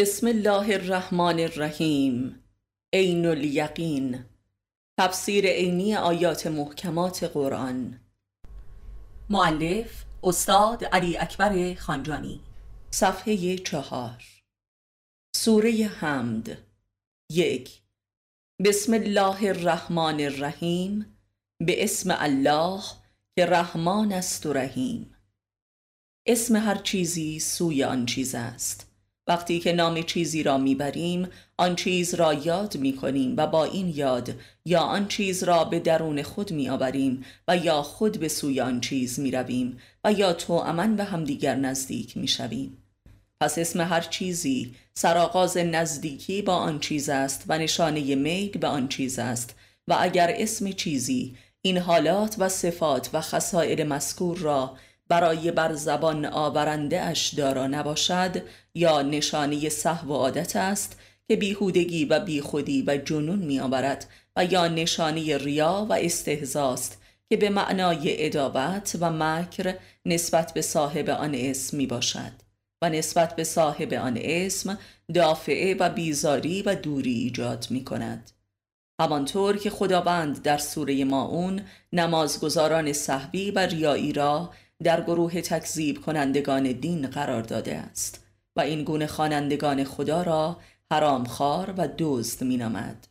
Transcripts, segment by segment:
بسم الله الرحمن الرحیم. عین الیقین. تفسیر عینی آیات محکمات قرآن. معلف استاد علی اکبر خانجانی. صفحه چهار. سوره حمد. یک. بسم الله الرحمن الرحیم. به اسم الله که رحمان است و رحیم. اسم هر چیزی سوی آن چیز است. وقتی که نام چیزی را می‌بریم آن چیز را یاد می‌کنیم و با این یاد یا آن چیز را به درون خود میآوریم و یا خود به سوی آن چیز می‌رویم و یا تو امن به همدیگر نزدیک می‌شویم. پس اسم هر چیزی سرآغاز نزدیکی با آن چیز است و نشانه میل به آن چیز است و اگر اسم چیزی این حالات و صفات و خسائر مذکور را برای بر زبان آورنده اش دارا نباشد یا نشانی صحو و عادت است که بیهودگی و بیخودی و جنون می آورد و یا نشانی ریا و استهزاست که به معنای ادابت و مکر نسبت به صاحب آن اسم می باشد و نسبت به صاحب آن اسم دافعه و بیزاری و دوری ایجاد می کند همانطور که خداوند در سوره ماون نمازگزاران صحبی و ریایی را در گروه تکذیب کنندگان دین قرار داده است و این گونه خوانندگان خدا را حرامخوار و دزد مینامد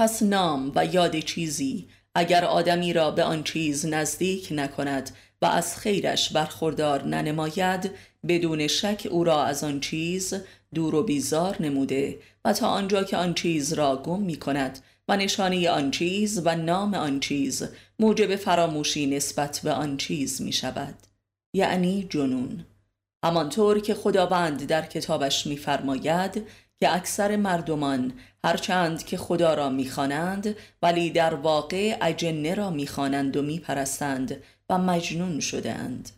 پس نام و یاد چیزی اگر آدمی را به آن چیز نزدیک نکند و از خیرش برخوردار ننماید بدون شک او را از آن چیز دور و بیزار نموده و تا آنجا که آن چیز را گم می کند و نشانی آن چیز و نام آن چیز موجب فراموشی نسبت به آن چیز می شود. یعنی جنون. همانطور که خداوند در کتابش میفرماید که اکثر مردمان هرچند که خدا را می‌خوانند ولی در واقع اجنه را می‌خوانند و میپرستند و مجنون شدهاند.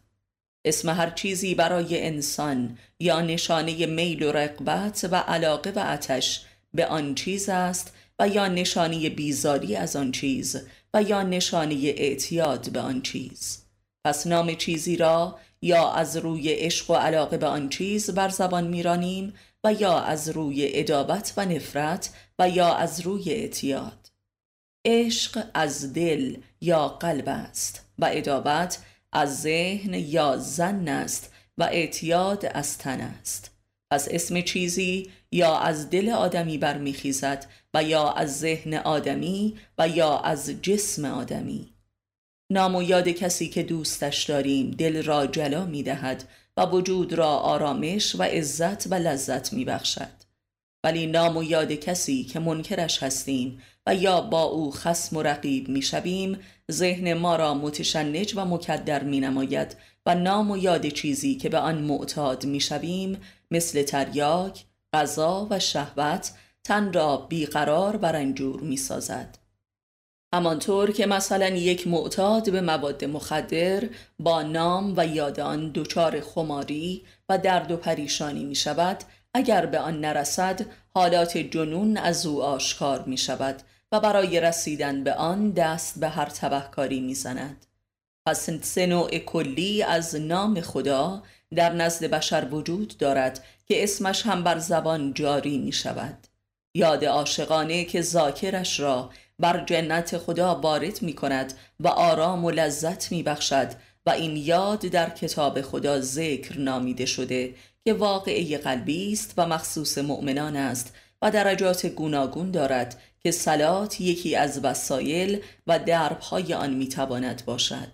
اسم هر چیزی برای انسان یا نشانه میل و رقبت و علاقه و اتش به آن چیز است و یا نشانی بیزاری از آن چیز و یا نشانی اعتیاد به آن چیز. پس نام چیزی را یا از روی عشق و علاقه به آن چیز بر زبان میرانیم و یا از روی ادابت و نفرت و یا از روی اعتیاد. عشق از دل یا قلب است و ادابت از ذهن یا زن است و اعتیاد از تن است. پس اسم چیزی یا از دل آدمی برمیخیزد و یا از ذهن آدمی و یا از جسم آدمی نام و یاد کسی که دوستش داریم دل را جلا می دهد و وجود را آرامش و عزت و لذت می بخشد. ولی نام و یاد کسی که منکرش هستیم و یا با او خسم و رقیب می شویم ذهن ما را متشنج و مکدر می نماید و نام و یاد چیزی که به آن معتاد می شویم مثل تریاک، غذا و شهوت تن را بیقرار و رنجور می سازد. همانطور که مثلا یک معتاد به مواد مخدر با نام و یادان دچار خماری و درد و پریشانی می شود اگر به آن نرسد حالات جنون از او آشکار می شود و برای رسیدن به آن دست به هر تبهکاری می زند. پس سه نوع کلی از نام خدا در نزد بشر وجود دارد که اسمش هم بر زبان جاری می شود یاد عاشقانه که ذاکرش را بر جنت خدا وارد می کند و آرام و لذت می بخشد و این یاد در کتاب خدا ذکر نامیده شده که واقعه قلبی است و مخصوص مؤمنان است و درجات گوناگون دارد که سلات یکی از وسایل و دربهای آن می‌تواند باشد.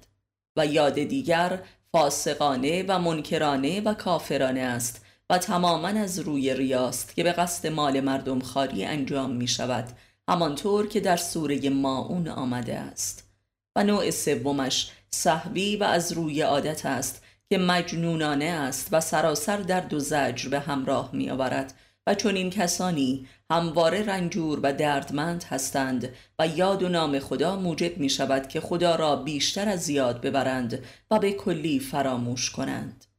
و یاد دیگر فاسقانه و منکرانه و کافرانه است و تماما از روی ریاست که به قصد مال مردم خاری انجام می شود همانطور که در سوره ماون آمده است. و نوع سومش صحوی و از روی عادت است که مجنونانه است و سراسر در و زجر به همراه می آورد و چون این کسانی همواره رنجور و دردمند هستند و یاد و نام خدا موجب می شود که خدا را بیشتر از یاد ببرند و به کلی فراموش کنند.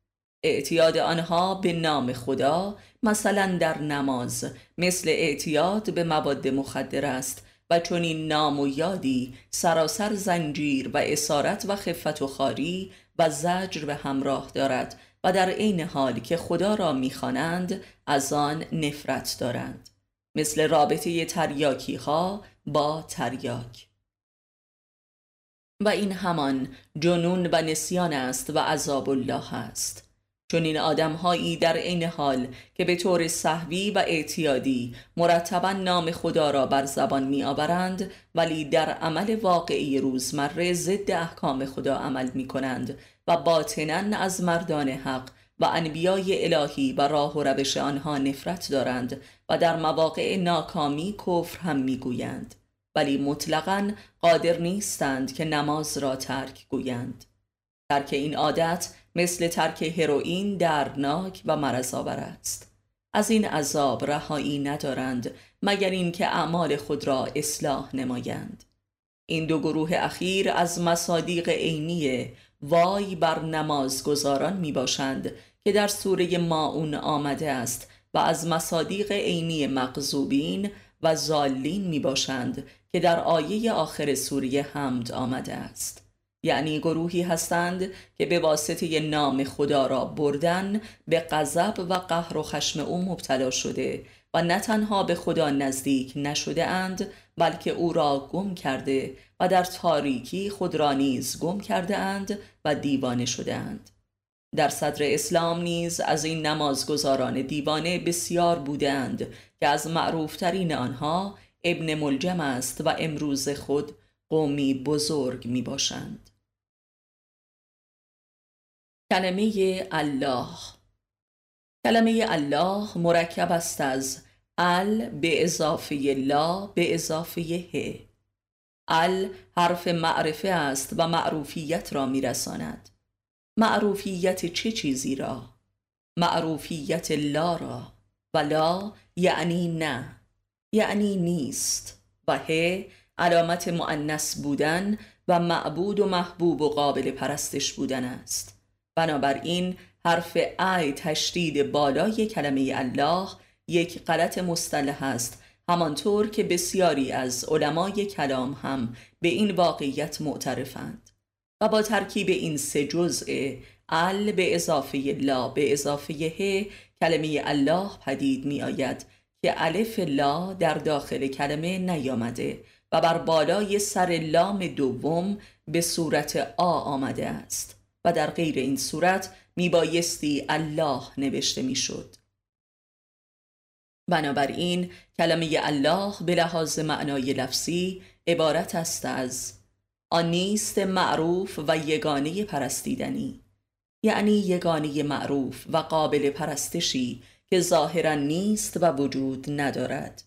اعتیاد آنها به نام خدا مثلا در نماز مثل اعتیاد به مواد مخدر است و چون این نام و یادی سراسر زنجیر و اسارت و خفت و خاری و زجر به همراه دارد و در عین حال که خدا را می‌خوانند از آن نفرت دارند. مثل رابطه تریاکی ها با تریاک. و این همان جنون و نسیان است و عذاب الله است. چون این آدمهایی در عین حال که به طور صحوی و اعتیادی مرتبا نام خدا را بر زبان می آورند ولی در عمل واقعی روزمره ضد احکام خدا عمل می کنند و باطنا از مردان حق و انبیای الهی و راه و روش آنها نفرت دارند و در مواقع ناکامی کفر هم می‌گویند. ولی مطلقا قادر نیستند که نماز را ترک گویند. ترک این عادت مثل ترک هروئین درناک و مرزآور است. از این عذاب رهایی ندارند مگر اینکه اعمال خود را اصلاح نمایند. این دو گروه اخیر از مصادیق عینی وای بر نمازگزاران می باشند که در سوره ماون آمده است و از مصادیق عینی مقذوبین و زالین می باشند که در آیه آخر سوره حمد آمده است. یعنی گروهی هستند که به واسطه نام خدا را بردن به غضب و قهر و خشم او مبتلا شده و نه تنها به خدا نزدیک نشده اند بلکه او را گم کرده و در تاریکی خود را نیز گم کرده اند و دیوانه شده اند. در صدر اسلام نیز از این نمازگزاران دیوانه بسیار بودند که از معروفترین آنها ابن ملجم است و امروز خود قومی بزرگ می باشند کلمه الله. کلمه الله مرکب است از ال به اضافه لا به اضافه ه. ال حرف معرفه است و معروفیت را میرساند. معروفیت چه چیزی را؟ معروفیت لا را. و لا یعنی نه یعنی نیست. و ه علامت معنس بودن و معبود و محبوب و قابل پرستش بودن است. بنابراین حرف ای تشدید بالای کلمه الله یک غلط مصطلح است همانطور که بسیاری از علمای کلام هم به این واقعیت معترفند. و با ترکیب این سه جزء ال به اضافه لا به اضافه ه کلمه الله پدید می آید که الف لا در داخل کلمه نیامده و بر بالای سر لام دوم به صورت آ آمده است. و در غیر این صورت می بایستی الله نوشته می شد. بنابراین کلمه الله به لحاظ معنای لفظی عبارت است از آن نیست معروف و یگانه پرستیدنی یعنی یگانه معروف و قابل پرستشی که ظاهرا نیست و وجود ندارد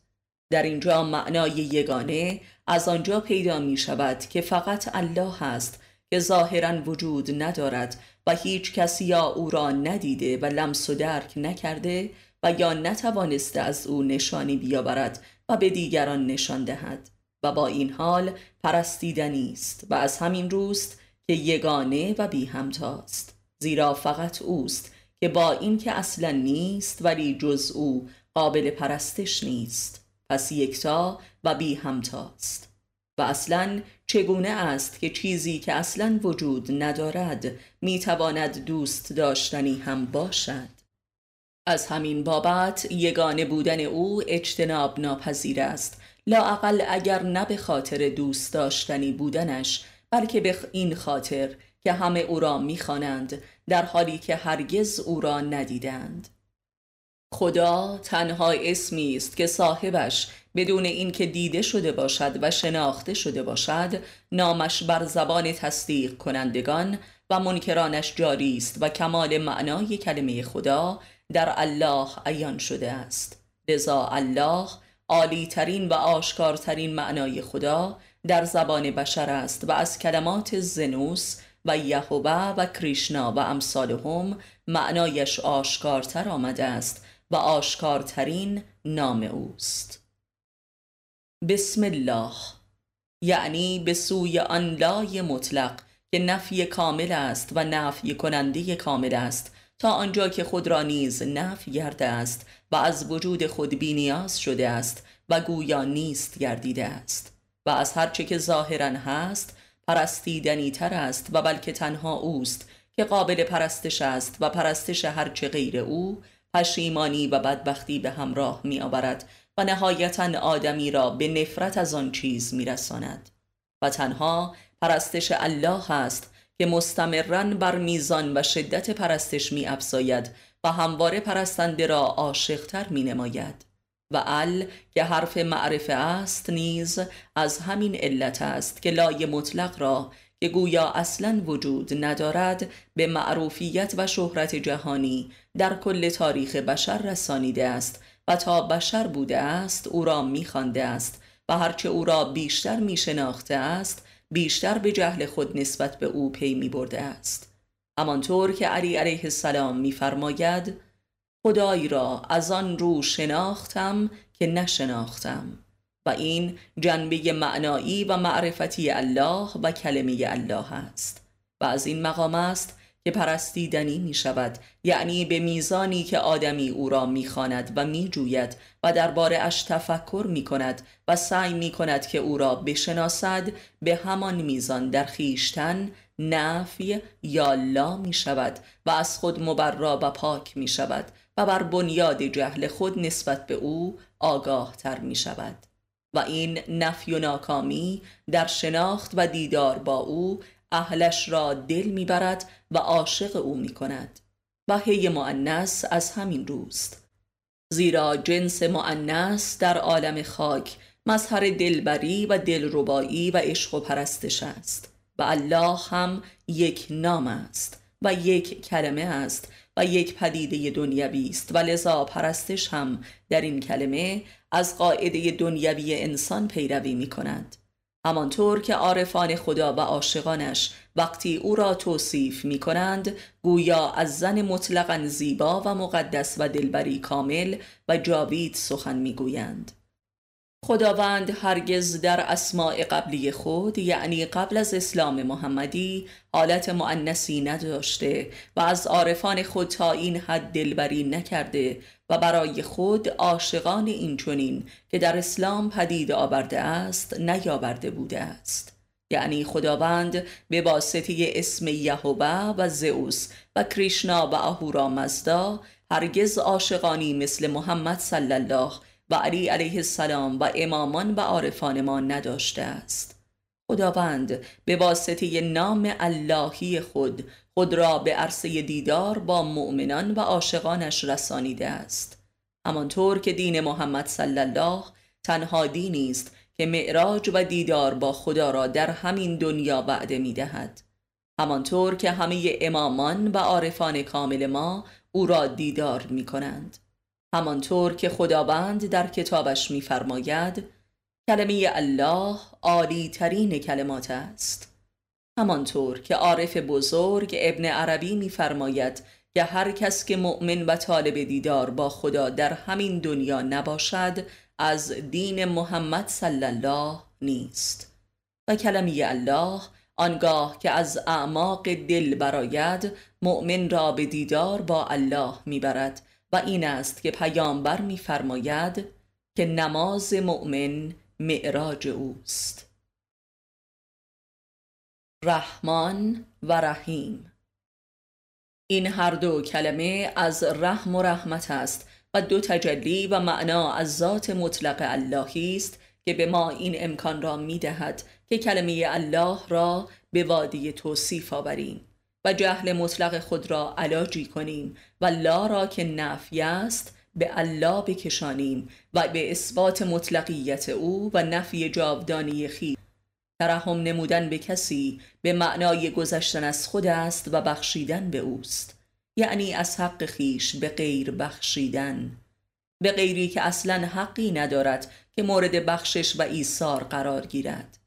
در اینجا معنای یگانه از آنجا پیدا می شود که فقط الله است که ظاهرا وجود ندارد و هیچ کسی یا او را ندیده و لمس و درک نکرده و یا نتوانسته از او نشانی بیاورد و به دیگران نشان دهد و با این حال پرستیدنی است و از همین روست که یگانه و بی همتاست زیرا فقط اوست که با اینکه اصلا نیست ولی جز او قابل پرستش نیست پس یکتا و بی همتاست. و اصلا چگونه است که چیزی که اصلا وجود ندارد می‌تواند دوست داشتنی هم باشد؟ از همین بابت یگانه بودن او اجتناب ناپذیر است لااقل اگر نه به خاطر دوست داشتنی بودنش بلکه به این خاطر که همه او را می‌خوانند در حالی که هرگز او را ندیدند. خدا تنها اسمی است که صاحبش بدون اینکه دیده شده باشد و شناخته شده باشد نامش بر زبان تصدیق کنندگان و منکرانش جاری است و کمال معنای کلمه خدا در الله عیان شده است. لذا الله عالی ترین و آشکارترین معنای خدا در زبان بشر است و از کلمات زنوس و یهوه و کریشنا و امثالهم معنایش آشکارتر آمده است و آشکارترین نام اوست. بسم الله یعنی به سوی آن لای مطلق که نفی کامل است و نفی کننده کامل است تا آنجا که خود را نیز نفی گرده است و از وجود خود بینیاز شده است و گویا نیست گردیده است. و از هرچه که ظاهرا هست پرستیدنی تر است و بلکه تنها اوست که قابل پرستش است و پرستش هرچه غیر او پشیمانی و بدبختی به همراه می آورد و نهایتا آدمی را به نفرت از آن چیز می رساند. و تنها پرستش الله است که مستمرا بر میزان و شدت پرستش می افزاید و همواره پرستنده را عاشقتر می نماید و ال که حرف معرفه است نیز از همین علت است که لای مطلق را که گویا اصلا وجود ندارد به معروفیت و شهرت جهانی در کل تاریخ بشر رسانیده است و تا بشر بوده است او را میخوانده است و هرچه او را بیشتر می شناخته است بیشتر به جهل خود نسبت به او پی می برده است. همانطور که علی علیه السلام میفرماید خدای را از آن رو شناختم که نشناختم و این جنبه معنایی و معرفتی الله و کلمه الله است و از این مقام است که پرستیدنی می شود یعنی به میزانی که آدمی او را می خاند و می جوید و درباره اش تفکر می کند و سعی می کند که او را بشناسد به همان میزان در خیشتن نفی یا لا می شود و از خود مبرا و پاک می شود و بر بنیاد جهل خود نسبت به او آگاه تر می شود و این نفی و ناکامی در شناخت و دیدار با او اهلش را دل می‌برد و عاشق او می کند و هی معنس از همین روست. زیرا جنس معنس در عالم خاک مظهر دلبری و دلربایی و عشق و پرستش است و الله هم یک نام است و یک کلمه است و یک پدیده دنیوی است و لذا پرستش هم در این کلمه از قاعده دنیوی انسان پیروی می کند همانطور که عارفان خدا و عاشقانش وقتی او را توصیف می کنند گویا از زن مطلقا زیبا و مقدس و دلبری کامل و جاوید سخن می گویند خداوند هرگز در اسماع قبلی خود یعنی قبل از اسلام محمدی حالت معنسی نداشته و از عارفان خود تا این حد دلبری نکرده و برای خود عاشقان این چونین که در اسلام پدید آورده است نیاورده بوده است. یعنی خداوند به واسطه اسم یهوه و زئوس و کریشنا و اهورا مزدا هرگز عاشقانی مثل محمد صلی الله و علی علیه السلام و امامان و عارفان ما نداشته است. خداوند به واسطه نام اللهی خود خود را به عرصه دیدار با مؤمنان و عاشقانش رسانیده است. همانطور که دین محمد صلی الله تنها دینی است که معراج و دیدار با خدا را در همین دنیا وعده می دهد همانطور که همه امامان و عارفان کامل ما او را دیدار می کنند همانطور که خداوند در کتابش میفرماید کلمه الله عالی ترین کلمات است. همانطور که عارف بزرگ ابن عربی میفرماید که هر کس که مؤمن و طالب دیدار با خدا در همین دنیا نباشد از دین محمد صلی الله نیست. و کلمه الله آنگاه که از اعماق دل براید مؤمن را به دیدار با الله می‌برد. و این است که پیامبر میفرماید که نماز مؤمن معراج اوست. رحمان و رحیم. این هر دو کلمه از رحم و رحمت است و دو تجلی و معنا از ذات مطلق اللهی است که به ما این امکان را می دهد که کلمه الله را به وادی توصیف آوریم. و جهل مطلق خود را علاجی کنیم و لا را که نفی است به الله بکشانیم و به اثبات مطلقیت او و نفی جاودانی خی ترحم نمودن به کسی به معنای گذشتن از خود است و بخشیدن به اوست. یعنی از حق خیش به غیر بخشیدن. به غیری که اصلا حقی ندارد که مورد بخشش و ایثار قرار گیرد.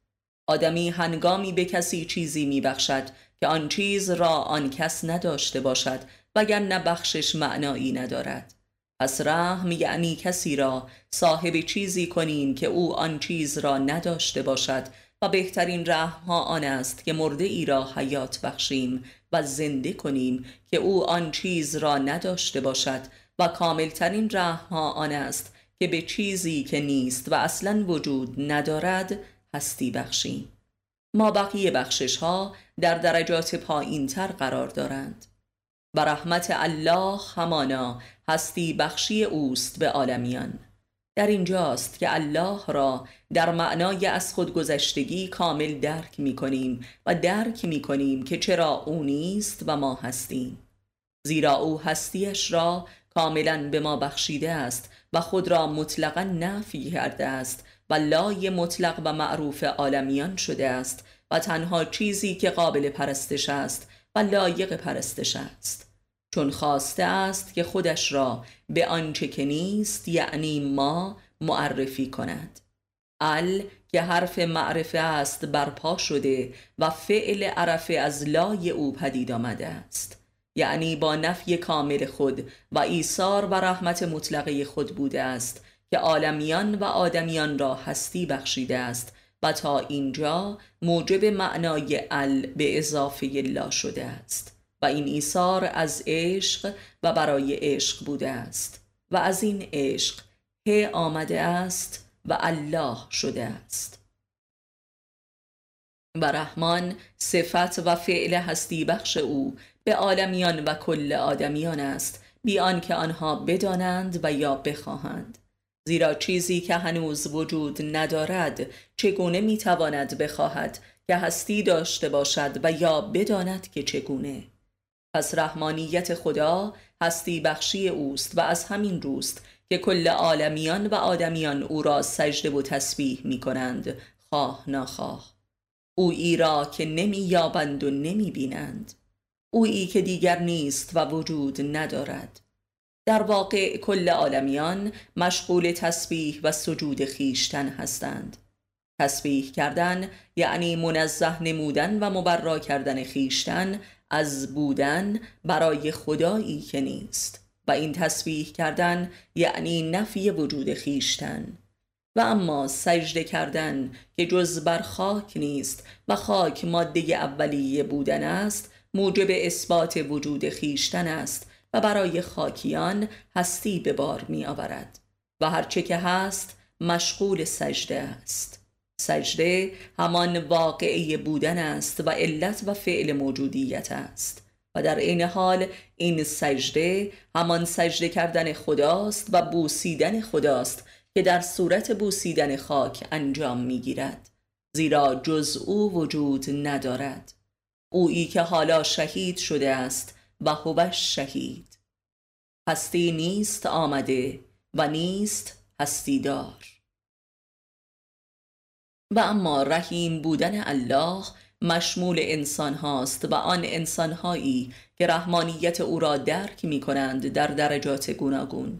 آدمی هنگامی به کسی چیزی میبخشد که آن چیز را آن کس نداشته باشد وگر بخشش معنایی ندارد. پس رحم یعنی کسی را صاحب چیزی کنیم که او آن چیز را نداشته باشد و بهترین رحم ها آن است که مرده ای را حیات بخشیم و زنده کنیم که او آن چیز را نداشته باشد. و کاملترین رحم ها آن است که به چیزی که نیست و اصلا وجود ندارد هستی بخشیم. ما بقیه بخشش ها در درجات پایین تر قرار دارند. و رحمت الله همانا هستی بخشی اوست به عالمیان. در اینجاست که الله را در معنای از خودگذشتگی کامل درک می کنیم و درک می کنیم که چرا او نیست و ما هستیم. زیرا او هستیش را کاملا به ما بخشیده است و خود را مطلقا نفی کرده است و لای مطلق و معروف عالمیان شده است و تنها چیزی که قابل پرستش است و لایق پرستش است. چون خواسته است که خودش را به آنچه که نیست یعنی ما معرفی کند. ال که حرف معرفه است برپا شده و فعل عرفه از لای او پدید آمده است. یعنی با نفی کامل خود و ایثار و رحمت مطلقه خود بوده است که عالمیان و آدمیان را هستی بخشیده است و تا اینجا موجب معنای ال به اضافه لا شده است و این ایثار از عشق و برای عشق بوده است و از این عشق ه آمده است و الله شده است. و رحمان صفت و فعل هستی بخش او به عالمیان و کل آدمیان است بیان که آنها بدانند و یا بخواهند. زیرا چیزی که هنوز وجود ندارد چگونه می‌تواند بخواهد که هستی داشته باشد و یا بداند که چگونه؟ پس رحمانیت خدا هستی بخشی اوست و از همین روست که کل عالمیان و آدمیان او را سجده و تسبیح می کنند خواه ناخواه. اویی را که نمی یابند و نمی بینند اویی که دیگر نیست و وجود ندارد. در واقع کل عالمیان مشغول تسبیح و سجود خیشتن هستند. تسبیح کردن یعنی منزه نمودن و مبرا کردن خیشتن از بودن برای خدایی که نیست. و این تسبیح کردن یعنی نفی وجود خیشتن. و اما سجده کردن که جز بر خاک نیست و خاک ماده اولیه بودن است موجب اثبات وجود خیشتن است و برای خاکیان هستی به بار می آورد و هرچه که هست مشغول سجده است. سجده همان واقعی بودن است و علت و فعل موجودیت است و در عین حال این سجده همان سجده کردن خداست و بوسیدن خداست که در صورت بوسیدن خاک انجام می‌گیرد زیرا جز او وجود ندارد. اویی که حالا شهید شده است و هوش شهید. هستی نیست آمده و نیست هستیدار و اما رحیم بودن الله مشمول انسان هاست و آن انسان هایی که رحمانیت او را درک می کنند در درجات گوناگون.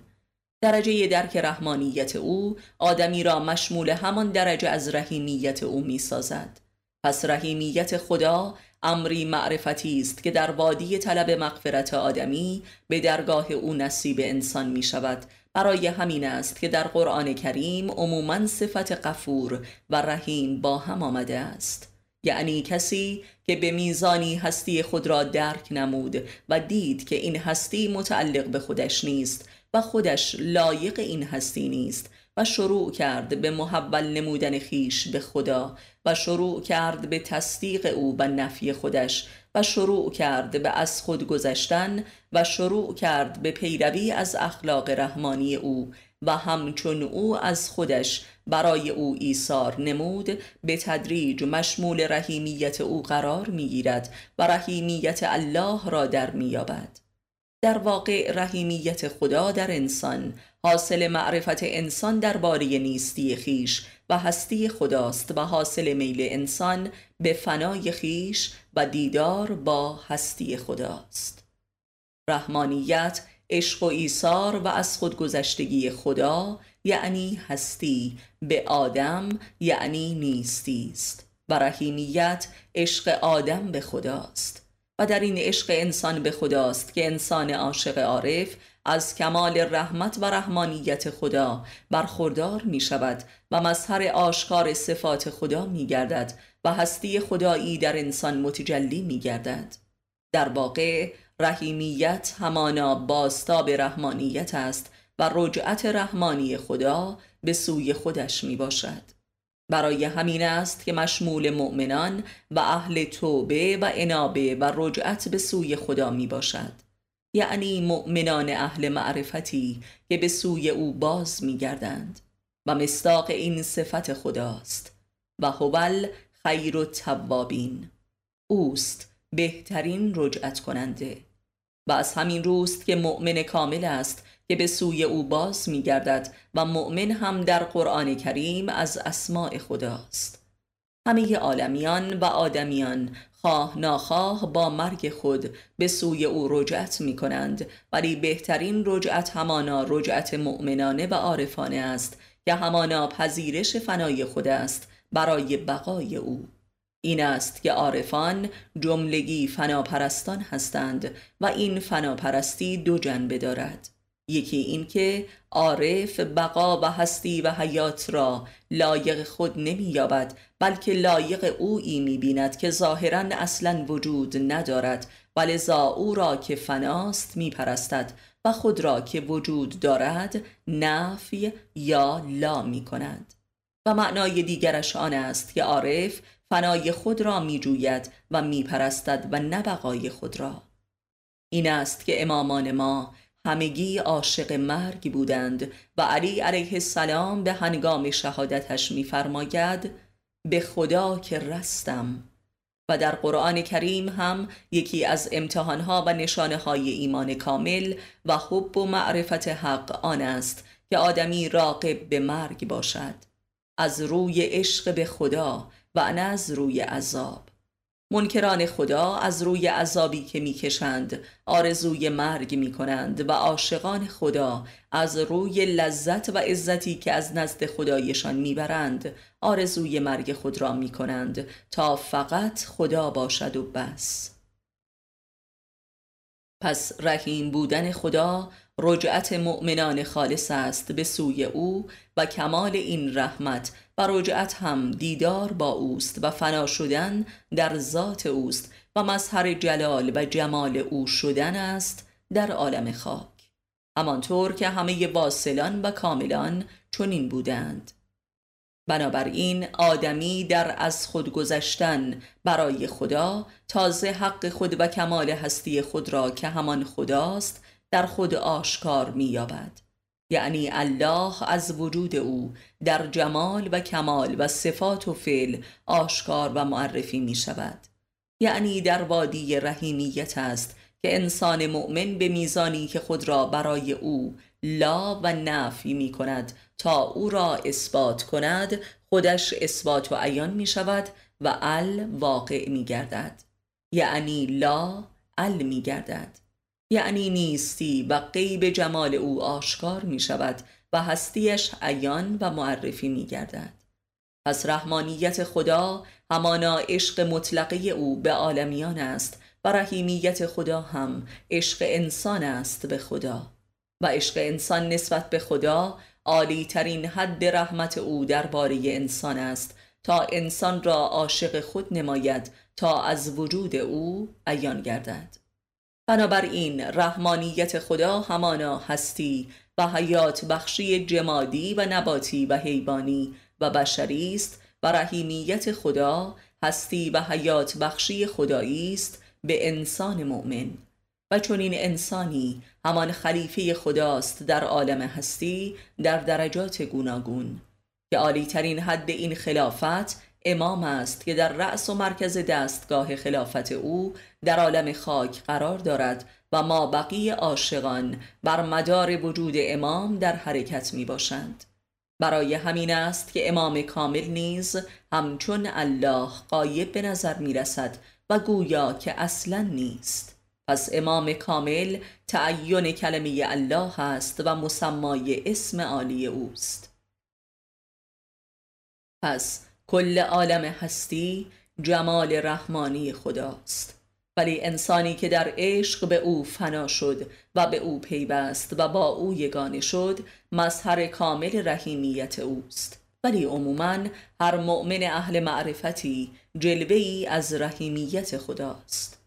درجه درک رحمانیت او آدمی را مشمول همان درجه از رحیمیت او می سازد. پس رحیمیت خدا امری معرفتی است که در وادی طلب مغفرت آدمی به درگاه او نصیب انسان می شود برای همین است که در قرآن کریم عموما صفت قفور و رحیم با هم آمده است. یعنی کسی که به میزانی هستی خود را درک نمود و دید که این هستی متعلق به خودش نیست و خودش لایق این هستی نیست و شروع کرد به محول نمودن خیش به خدا و شروع کرد به تصدیق او و نفی خودش و شروع کرد به از خود گذشتن و شروع کرد به پیروی از اخلاق رحمانی او و همچون او از خودش برای او ایثار نمود به تدریج مشمول رحیمیت او قرار می‌گیرد و رحیمیت الله را در مییابد. در واقع رحیمیت خدا در انسان حاصل معرفت انسان درباره نیستی خیش و هستی خداست و حاصل میل انسان به فنای خیش و دیدار با هستی خداست. رحمانیت عشق و ایثار و از خودگذشتگی خدا یعنی هستی به آدم یعنی نیستی است و رحیمیت عشق آدم به خداست. و در این عشق انسان به خداست که انسان عاشق عارف از کمال رحمت و رحمانیت خدا برخوردار می شود و مظهر آشکار صفات خدا می گردد و هستی خدایی در انسان متجلی می گردد در واقع رحیمیت همانا باستاب رحمانیت است و رجعت رحمانی خدا به سوی خودش می باشد برای همین است که مشمول مؤمنان و اهل توبه و انابه و رجعت به سوی خدا می باشد. یعنی مؤمنان اهل معرفتی که به سوی او باز می گردند و مستاق این صفت خداست و هول خیر و توابین اوست بهترین رجعت کننده و از همین روست که مؤمن کامل است که به سوی او باز می گردد و مؤمن هم در قرآن کریم از اسماع خداست. همه عالمیان و آدمیان خواه ناخواه با مرگ خود به سوی او رجعت می کنند ولی بهترین رجعت همانا رجعت مؤمنانه و عارفانه است که همانا پذیرش فنای خود است برای بقای او. این است که عارفان جملگی فناپرستان هستند و این فناپرستی دو جنبه دارد. یکی این که عارف بقا و هستی و حیات را لایق خود نمی یابد بلکه لایق اویی می بیند که ظاهرا اصلا وجود ندارد ولذا او را که فناست می پرستد و خود را که وجود دارد نفی یا لا می کند و معنای دیگرش آن است که عارف فنای خود را می جوید و می پرستد و نبقای خود را. این است که امامان ما همگی عاشق مرگ بودند و علی علیه السلام به هنگام شهادتش میفرماید به خدا که رستم. و در قرآن کریم هم یکی از امتحانها و نشانه های ایمان کامل و حب و معرفت حق آن است که آدمی راقب به مرگ باشد از روی عشق به خدا و نه از روی عذاب. منکران خدا از روی عذابی که می‌کشند آرزوی مرگ می‌کنند و عاشقان خدا از روی لذت و عزتی که از نزد خدایشان می‌برند آرزوی مرگ خود را می‌کنند تا فقط خدا باشد و بس. پس رحیم بودن خدا رجعت مؤمنان خالص است به سوی او و کمال این رحمت و رجعت هم دیدار با اوست و فنا شدن در ذات اوست و مظهر جلال و جمال او شدن است در عالم خاک. همانطور که همه واصلان و کاملان چنین بودند. بنابراین آدمی در از خود گذشتن برای خدا تازه حق خود و کمال هستی خود را که همان خداست در خود آشکار مییابد. یعنی الله از وجود او در جمال و کمال و صفات و فعل آشکار و معرفی می شود یعنی در وادی رحیمیت است که انسان مؤمن به میزانی که خود را برای او لا و نفی می کند تا او را اثبات کند خودش اثبات و عیان می شود و ال واقع می گردد یعنی لا ال می گردد یعنی نیستی و قیب جمال او آشکار می شود و هستیش عیان و معرفی می گردد پس رحمانیت خدا همانا عشق مطلقه او به عالمیان است و رحیمیت خدا هم عشق انسان است به خدا. و عشق انسان نسبت به خدا عالی ترین حد رحمت او درباره انسان است تا انسان را عاشق خود نماید تا از وجود او عیان گردد. بنابراین رحمانیت خدا همانا هستی و حیات بخشی جمادی و نباتی و حیوانی و بشری است و رحیمیت خدا هستی و حیات بخشی خدایی است به انسان مؤمن. و چون این انسانی همان خلیفه خداست در عالم هستی در درجات گوناگون. که عالی ترین حد این خلافت امام است که در رأس و مرکز دستگاه خلافت او در عالم خاک قرار دارد و ما بقیه عاشقان بر مدار وجود امام در حرکت می باشند. برای همین است که امام کامل نیز همچون الله قایب به نظر می رسد و گویا که اصلا نیست. پس امام کامل تعین کلمه الله است و مسمای اسم عالی اوست. پس کل عالم هستی جمال رحمانی خداست. ولی انسانی که در عشق به او فنا شد و به او پیوست و با او یگانه شد مظهر کامل رحیمیت اوست. ولی عموما هر مؤمن اهل معرفتی جلوه ای از رحیمیت خداست.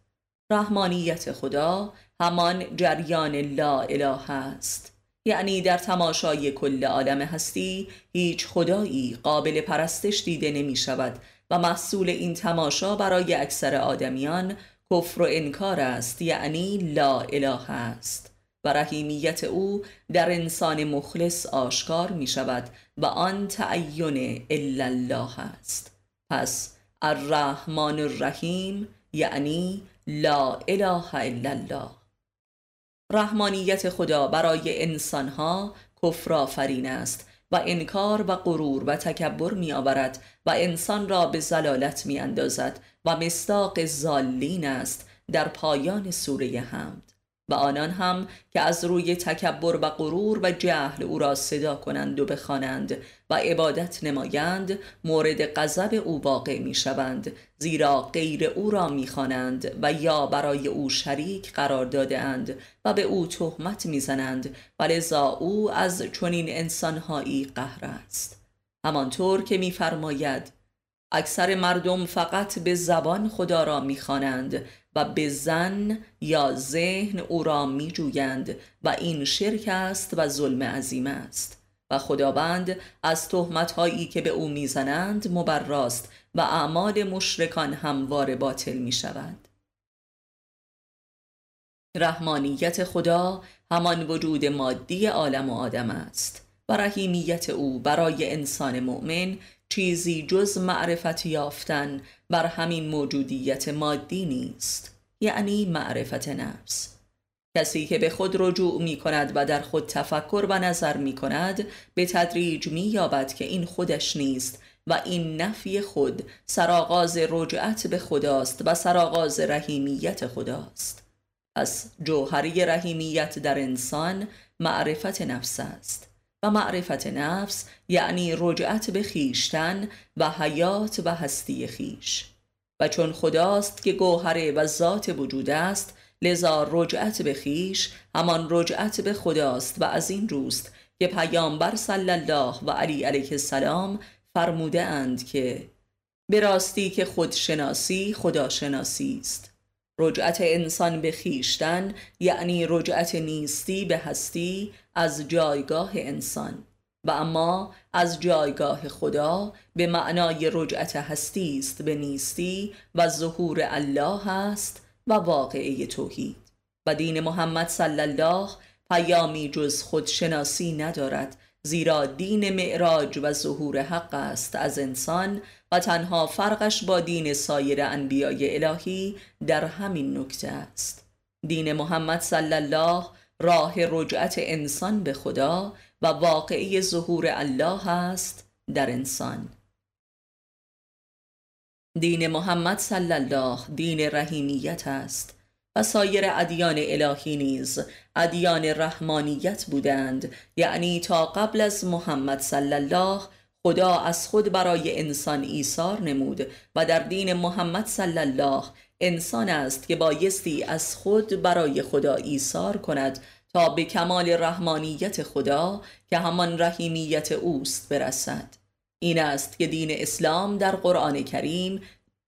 رحمانیت خدا همان جریان لا اله است. یعنی در تماشای کل عالم هستی هیچ خدایی قابل پرستش دیده نمی شود و محصول این تماشا برای اکثر آدمیان کفر و انکار است یعنی لا اله است. و رحیمیت او در انسان مخلص آشکار می شود و آن تعین الا الله است. پس الرحمن الرحیم یعنی لا اله الا الله. رحمانیت خدا برای انسانها کفر آفرین است و انکار و غرور و تکبر می آورد و انسان را به زلالت می اندازد و مستاق زالین است در پایان سوره حمد. و آنان هم که از روی تکبر و غرور و جهل او را صدا کنند و بخوانند و عبادت نمایند مورد غضب او واقع می شوند زیرا غیر او را می‌خوانند و یا برای او شریک قرار داده اند و به او تهمت می‌زنند و لذا او از چنین انسانهایی قهر است. همانطور که میفرماید اکثر مردم فقط به زبان خدا را می‌خوانند و به زن یا ذهن او را میجویند و این شرک است و ظلم عظیم است. و خداوند از تهمتهایی که به او می‌زنند مبراست و اعمال مشرکان هموار باطل می شود رحمانیت خدا همان وجود مادی عالم و آدم است و رحیمیت او برای انسان مؤمن چیزی جز معرفت یافتن بر همین موجودیت مادی نیست یعنی معرفت نفس. کسی که به خود رجوع می کند و در خود تفکر و نظر می کند به تدریج می یابد که این خودش نیست و این نفی خود سرآغاز رجعت به خداست و سرآغاز رحیمیت خداست. پس جوهری رحیمیت در انسان معرفت نفس است. و معرفت نفس یعنی رجعت به خیشتن و حیات و هستی خیش و چون خداست که گوهره و ذات وجود است لذا رجعت به خیش همان رجعت به خداست و از این روست که پیامبر صلی الله و علی علیه السلام فرموده اند که به راستی که خودشناسی خداشناسی است. رجعت انسان به خیشتن یعنی رجعت نیستی به هستی از جایگاه انسان. و اما از جایگاه خدا به معنای رجعت هستی است به نیستی و ظهور الله است و واقعه توحید. و دین محمد صلی الله پیامی جز خودشناسی ندارد زیرا دین معراج و ظهور حق است از انسان و تنها فرقش با دین سایر انبیای الهی در همین نکته است. دین محمد صلی الله راه رجعت انسان به خدا و واقعی ظهور الله است در انسان. دین محمد صلی الله دین رحیمیت است و سایر ادیان الهی نیز ادیان رحمانیت بودند یعنی تا قبل از محمد صلی الله خدا از خود برای انسان ایثار نمود و در دین محمد صلی الله انسان است که بایستی از خود برای خدا ایثار کند تا به کمال رحمانیت خدا که همان رحیمیت اوست برسد. این است که دین اسلام در قرآن کریم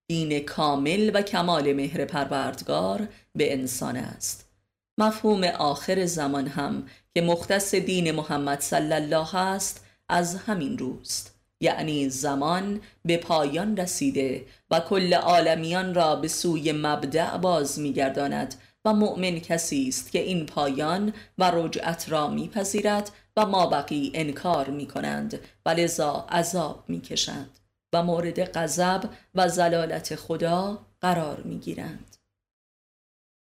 دین کامل و کمال مهر پروردگار به انسان است. مفهوم آخر زمان هم که مختص دین محمد صلی الله است از همین روست یعنی زمان به پایان رسیده و کل عالمیان را به سوی مبدع باز میگرداند و مؤمن کسی است که این پایان و رجعت را میپذیرد و ما بقی انکار می کنند و لذا عذاب می کشند و مورد غضب و زلالت خدا قرار می گیرند.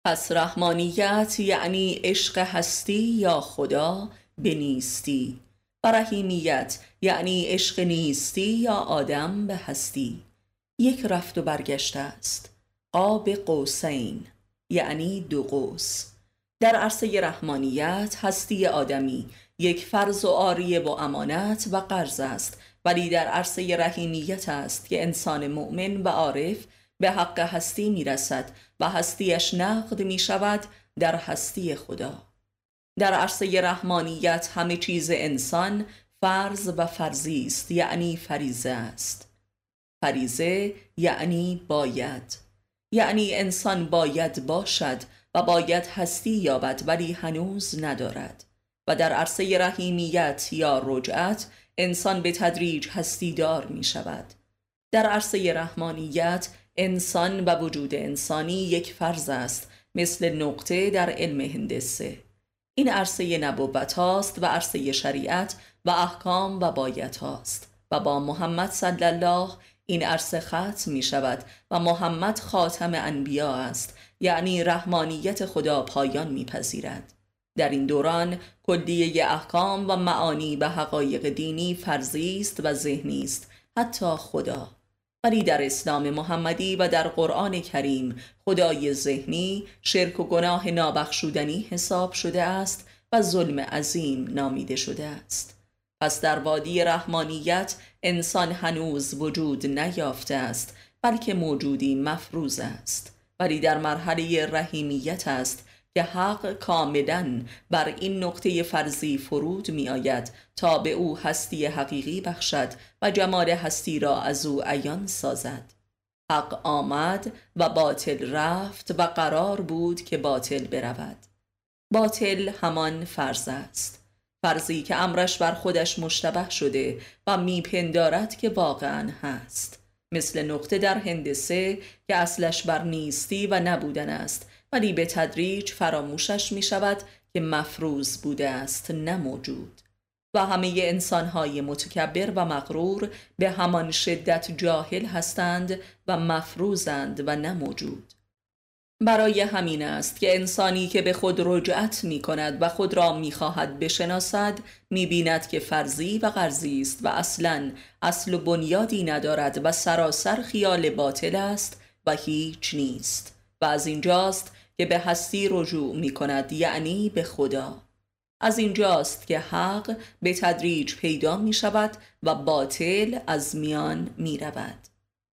پس رحمانیت یعنی عشق هستی یا خدا به نیستی و رحیمیت یعنی عشق نیستی یا آدم به هستی. یک رفت و برگشته است. آب قوسین یعنی دو قوس. در عرصه رحمانیت هستی آدمی. یک فرض و آریه و امانت و قرض است. ولی در عرصه رحیمیت است که انسان مؤمن و عارف به حق هستی می رسد و هستیش نقد می شود در هستی خدا. در عرصه رحمانیت همه چیز انسان فرض و فرضی است یعنی فریزه است. فریزه یعنی باید. یعنی انسان باید باشد و باید هستی یابد ولی هنوز ندارد. و در عرصه رحیمیت یا رجعت انسان به تدریج هستیدار می شود. در عرصه رحمانیت انسان و وجود انسانی یک فرض است مثل نقطه در علم هندسه. این عرصه نبوت هاست و عرصه شریعت و احکام و بایت هاست. و با محمد صلی الله این عرصه ختم می شود و محمد خاتم انبیا است. یعنی رحمانیت خدا پایان میپذیرد در این دوران کلیه احکام و معانی و حقایق دینی فرضی است و ذهنی است. حتی خدا. ولی در اسلام محمدی و در قرآن کریم خدای ذهنی شرک و گناه نابخشودنی حساب شده است و ظلم عظیم نامیده شده است. پس در وادی رحمانیت انسان هنوز وجود نیافته است بلکه موجودی مفروض است. ولی در مرحله رحیمیت است که حق کاملا بر این نقطه فرضی فرود می آید تا به او هستی حقیقی بخشد و جمال هستی را از او عیان سازد. حق آمد و باطل رفت و قرار بود که باطل برود. باطل همان فرض است. فرضی که امرش بر خودش مشتبه شده و میپندارد که واقعا هست. مثل نقطه در هندسه که اصلش بر نیستی و نبودن است ولی به تدریج فراموشش می شود که مفروض بوده است نه موجود. و همه انسانهای متکبر و مغرور به همان شدت جاهل هستند و مفروضند و نه موجود. برای همین است که انسانی که به خود رجعت می کند و خود را می خواهد بشناسد می بیند که فرضی و غرزی است و اصلا اصل و بنیادی ندارد و سراسر خیال باطل است و هیچ نیست. و از اینجاست که به هستی رجوع می کند یعنی به خدا. از اینجاست که حق به تدریج پیدا می شود و باطل از میان می رود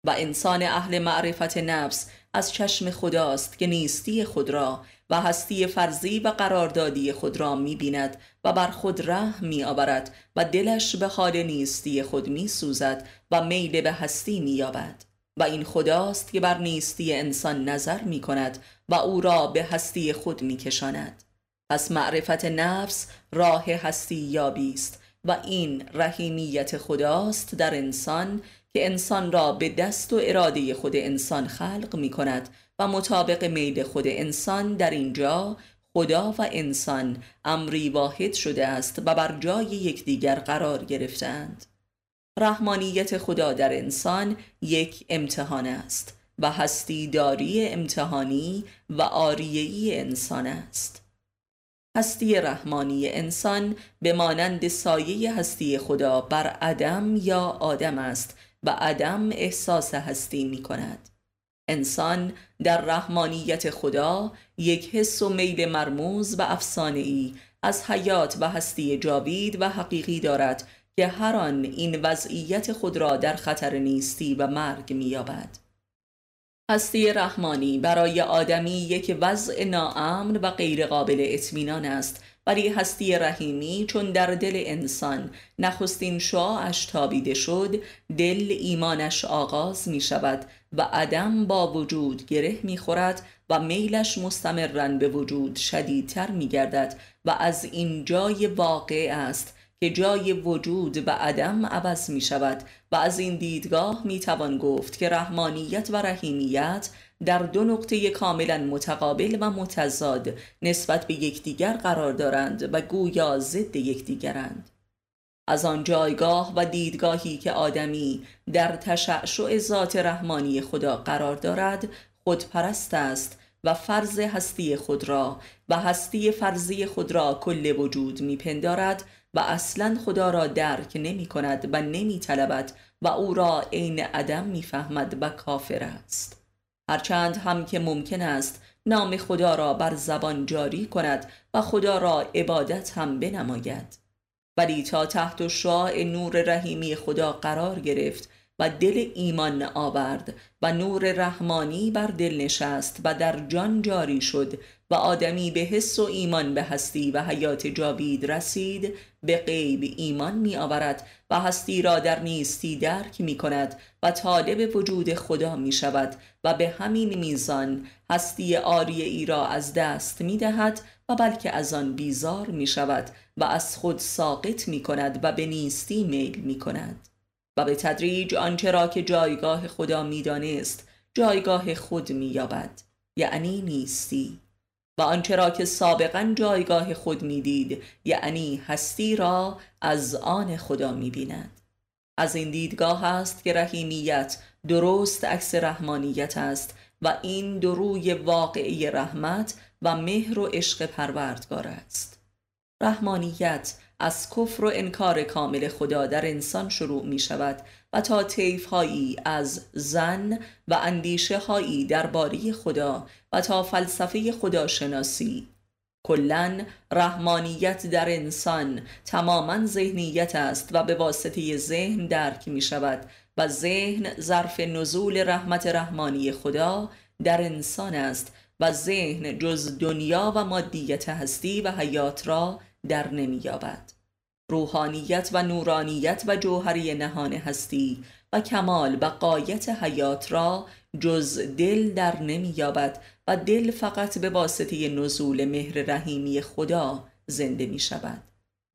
و انسان اهل معرفت نفس از چشم خداست که نیستی خود را و هستی فرضی و قراردادی خود را می بیند و بر خود ره می آورد و دلش به حال نیستی خود می سوزد و میل به هستی می یابد و این خداست که بر نیستی انسان نظر می کند و او را به هستی خود می کشاند پس معرفت نفس راه هستی یابی است و این رحیمیت خداست در انسان که انسان را به دست و اراده خود انسان خلق می کند و مطابق میل خود انسان در اینجا خدا و انسان امری واحد شده است و بر جای یکدیگر قرار گرفتند رحمانیت خدا در انسان یک امتحان است و هستی داری امتحانی و آریهی انسان است. هستی رحمانی انسان به مانند سایه هستی خدا بر عدم یا آدم است و عدم احساس هستی می کند. انسان در رحمانیت خدا یک حس و میل مرموز و افسانه‌ای از حیات و هستی جاوید و حقیقی دارد که هر آن این وضعیت خود را در خطر نیستی و مرگ می‌یابد. هستی رحمانی برای آدمی یک وضع ناامن و غیرقابل اطمینان است ولی هستی رحیمی چون در دل انسان نخستین شعاعش تابیده شد دل ایمانش آغاز می شود و عدم با وجود گره می خورد و میلش مستمرن به وجود شدیدتر می گردد و از این جای واقع است که جای وجود و عدم عوض می شود و از این دیدگاه می توان گفت که رحمانیت و رحیمیت در دو نقطه کاملا متقابل و متضاد نسبت به یکدیگر قرار دارند و گویا ضد یکدیگرند. از آن جایگاه و دیدگاهی که آدمی در تشعشع ذات رحمانی خدا قرار دارد خودپرست است و فرض هستی خود را و هستی فرضی خود را کل وجود میپندارد و اصلا خدا را درک نمی کند و نمی طلبد و او را عین عدم می‌فهمد و کافر است. هرچند هم که ممکن است نام خدا را بر زبان جاری کند و خدا را عبادت هم بنماید. ولی تا تحت شعاع نور رحیمی خدا قرار گرفت و دل ایمان آورد و نور رحمانی بر دل نشست و در جان جاری شد و آدمی به حس و ایمان به هستی و حیات جاوید رسید به غیب ایمان می آورد و هستی را در نیستی درک می کند و طالب وجود خدا می شود و به همین میزان هستی آریه ای را از دست می دهد و بلکه از آن بیزار می شود و از خود ساقط می کند و به نیستی میل می کند و به تدریج آنچه را که جایگاه خدا می دانست جایگاه خود می یابد یعنی نیستی. و آنچه را که سابقا جایگاه خود می‌دید یعنی هستی را از آن خدا می بیند از این دیدگاه است که رحیمیت درست عکس رحمانیت است و این دروی واقعی رحمت و مهر و عشق پروردگار است. رحمانیت از کفر و انکار کامل خدا در انسان شروع می شود و تا طیف هایی از زن و اندیشه هایی درباره خدا و تا فلسفه خداشناسی. کلا رحمانیت در انسان تماما ذهنیت است و به واسطه ذهن درک می شود و ذهن ظرف نزول رحمت رحمانی خدا در انسان است و ذهن جز دنیا و مادیت هستی و حیات را در نمییابد. روحانیت و نورانیت و جوهری نهان هستی و کمال و قایت حیات را جز دل در نمییابد و دل فقط به واسطه نزول مهر رحیمی خدا زنده می شود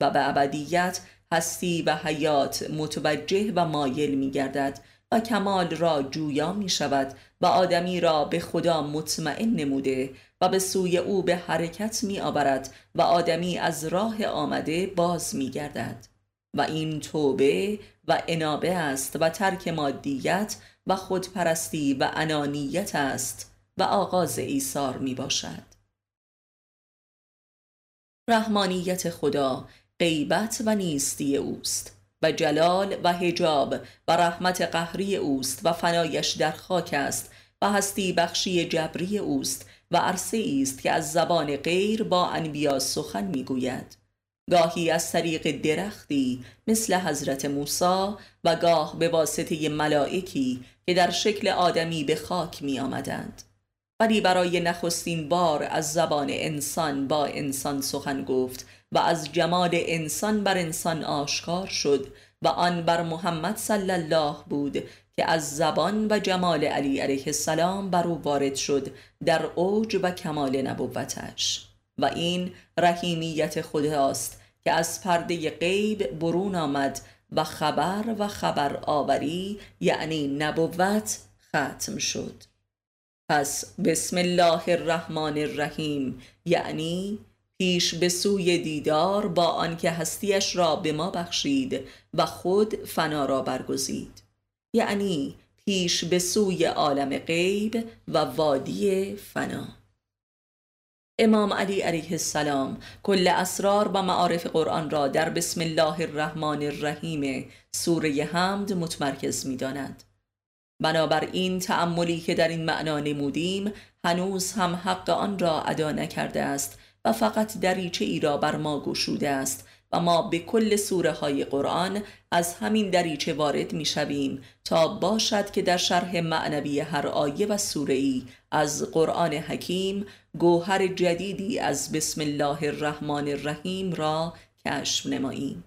و به ابدیت هستی و حیات متوجه و مایل می گردد و کمال را جویا می شود و آدمی را به خدا مطمئن نموده و به سوی او به حرکت می آورد و آدمی از راه آمده باز می گردد. و این توبه و انابه است و ترک مادیت و خودپرستی و انانیت است و آغاز ایثار می باشد رحمانیت خدا غیبت و نیستی اوست و جلال و هجاب و رحمت قهری اوست و فنایش در خاک است و هستی بخشی جبری اوست و عرصه است که از زبان غیر با انبیا سخن می‌گوید. گاهی از طریق درختی مثل حضرت موسی و گاه به واسطه ملائکی که در شکل آدمی به خاک می آمدند ولی برای نخستین بار از زبان انسان با انسان سخن گفت و از جمال انسان بر انسان آشکار شد و آن بر محمد صلی الله بود که از زبان و جمال علی علیه السلام بر او وارد شد در اوج و کمال نبوتش. و این رحیمیت خداست که از پرده غیب برون آمد و خبر و خبر آوری یعنی نبوت ختم شد. پس بسم الله الرحمن الرحیم یعنی پیش به سوی دیدار با آنکه هستیش را به ما بخشید و خود فنا را برگزید. یعنی پیش به سوی عالم غیب و وادی فنا. امام علی علیه السلام کل اسرار و معارف قرآن را در بسم الله الرحمن الرحیم سوره حمد متمرکز می داند. بنابراین تأملی که در این معنا نمودیم هنوز هم حق آن را ادا نکرده است و فقط دریچه ای را بر ما گشوده است و ما به کل سوره های قرآن از همین دریچه وارد می شویم تا باشد که در شرح معنوی هر آیه و سوره ای از قرآن حکیم گوهر جدیدی از بسم الله الرحمن الرحیم را کشف نماییم.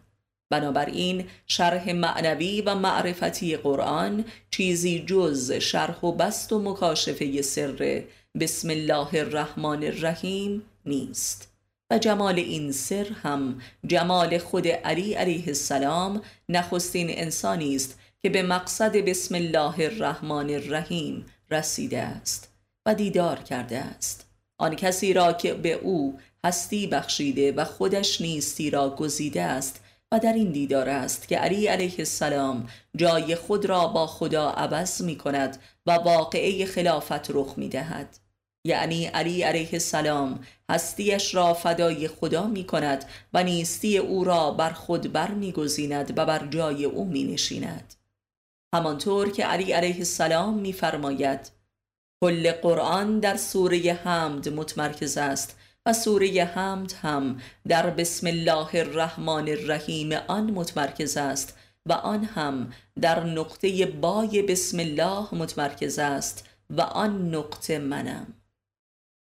بنابراین شرح معنوی و معرفتی قرآن چیزی جز شرح و بست و مکاشفه سر بسم الله الرحمن الرحیم نیست. و جمال این سر هم. جمال خود علی علیه السلام نخستین انسانی است که به مقصد بسم الله الرحمن الرحیم رسیده است و دیدار کرده است. آن کسی را که به او هستی بخشیده و خودش نیستی را گزیده است و در این دیدار است که علی علیه السلام جای خود را با خدا عوض می کند و واقعه خلافت رخ می دهد یعنی علی علیه السلام هستیش را فدای خدا می کند و نیستی او را بر خود بر می و بر جای او می نشیند همانطور که علی علیه السلام می فرماید کل قرآن در سوره حمد متمرکز است و سوره حمد هم در بسم الله الرحمن الرحیم آن متمرکز است و آن هم در نقطه بای بسم الله متمرکز است و آن نقطه منم.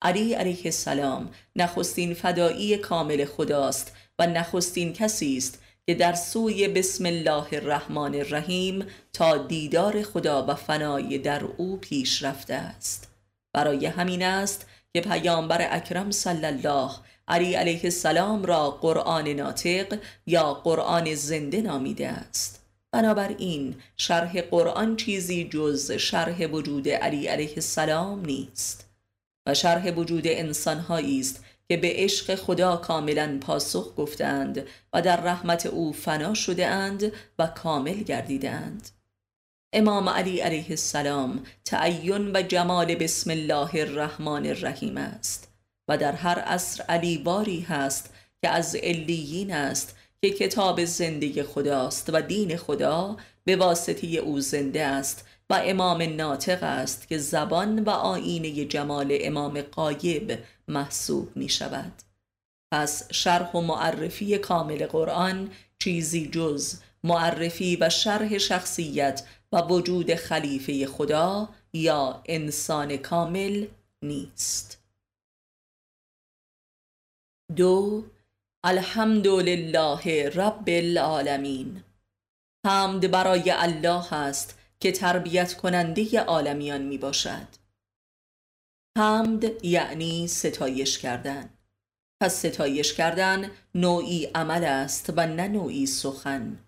علی علیه السلام نخستین فدایی کامل خداست و نخستین کسی است که در سوی بسم الله الرحمن الرحیم تا دیدار خدا و فنای در او پیش رفته است. برای همین است که پیامبر اکرم صلی الله علی علیه السلام را قرآن ناطق یا قرآن زنده نامیده است. بنابراین شرح قرآن چیزی جز شرح وجود علی علیه السلام نیست. و شرح وجود انسانهایی است که به عشق خدا کاملا پاسخ گفتند و در رحمت او فنا شده اند و کامل گردیدند امام علی علیه السلام تعین و جمال بسم الله الرحمن الرحیم است و در هر عصر علی باری هست که از علیین است که کتاب زندگی خداست و دین خدا به واسطه او زنده است و امام ناطق است که زبان و آینه جمال امام قایب محسوب می شود پس شرح و معرفی کامل قرآن چیزی جز معرفی و شرح شخصیت و وجود خلیفه خدا یا انسان کامل نیست. دو الحمد لله رب العالمین. حمد برای الله است که تربیت کننده عالمیان می باشد. حمد یعنی ستایش کردن. پس ستایش کردن نوعی عمل است و نه نوعی سخن.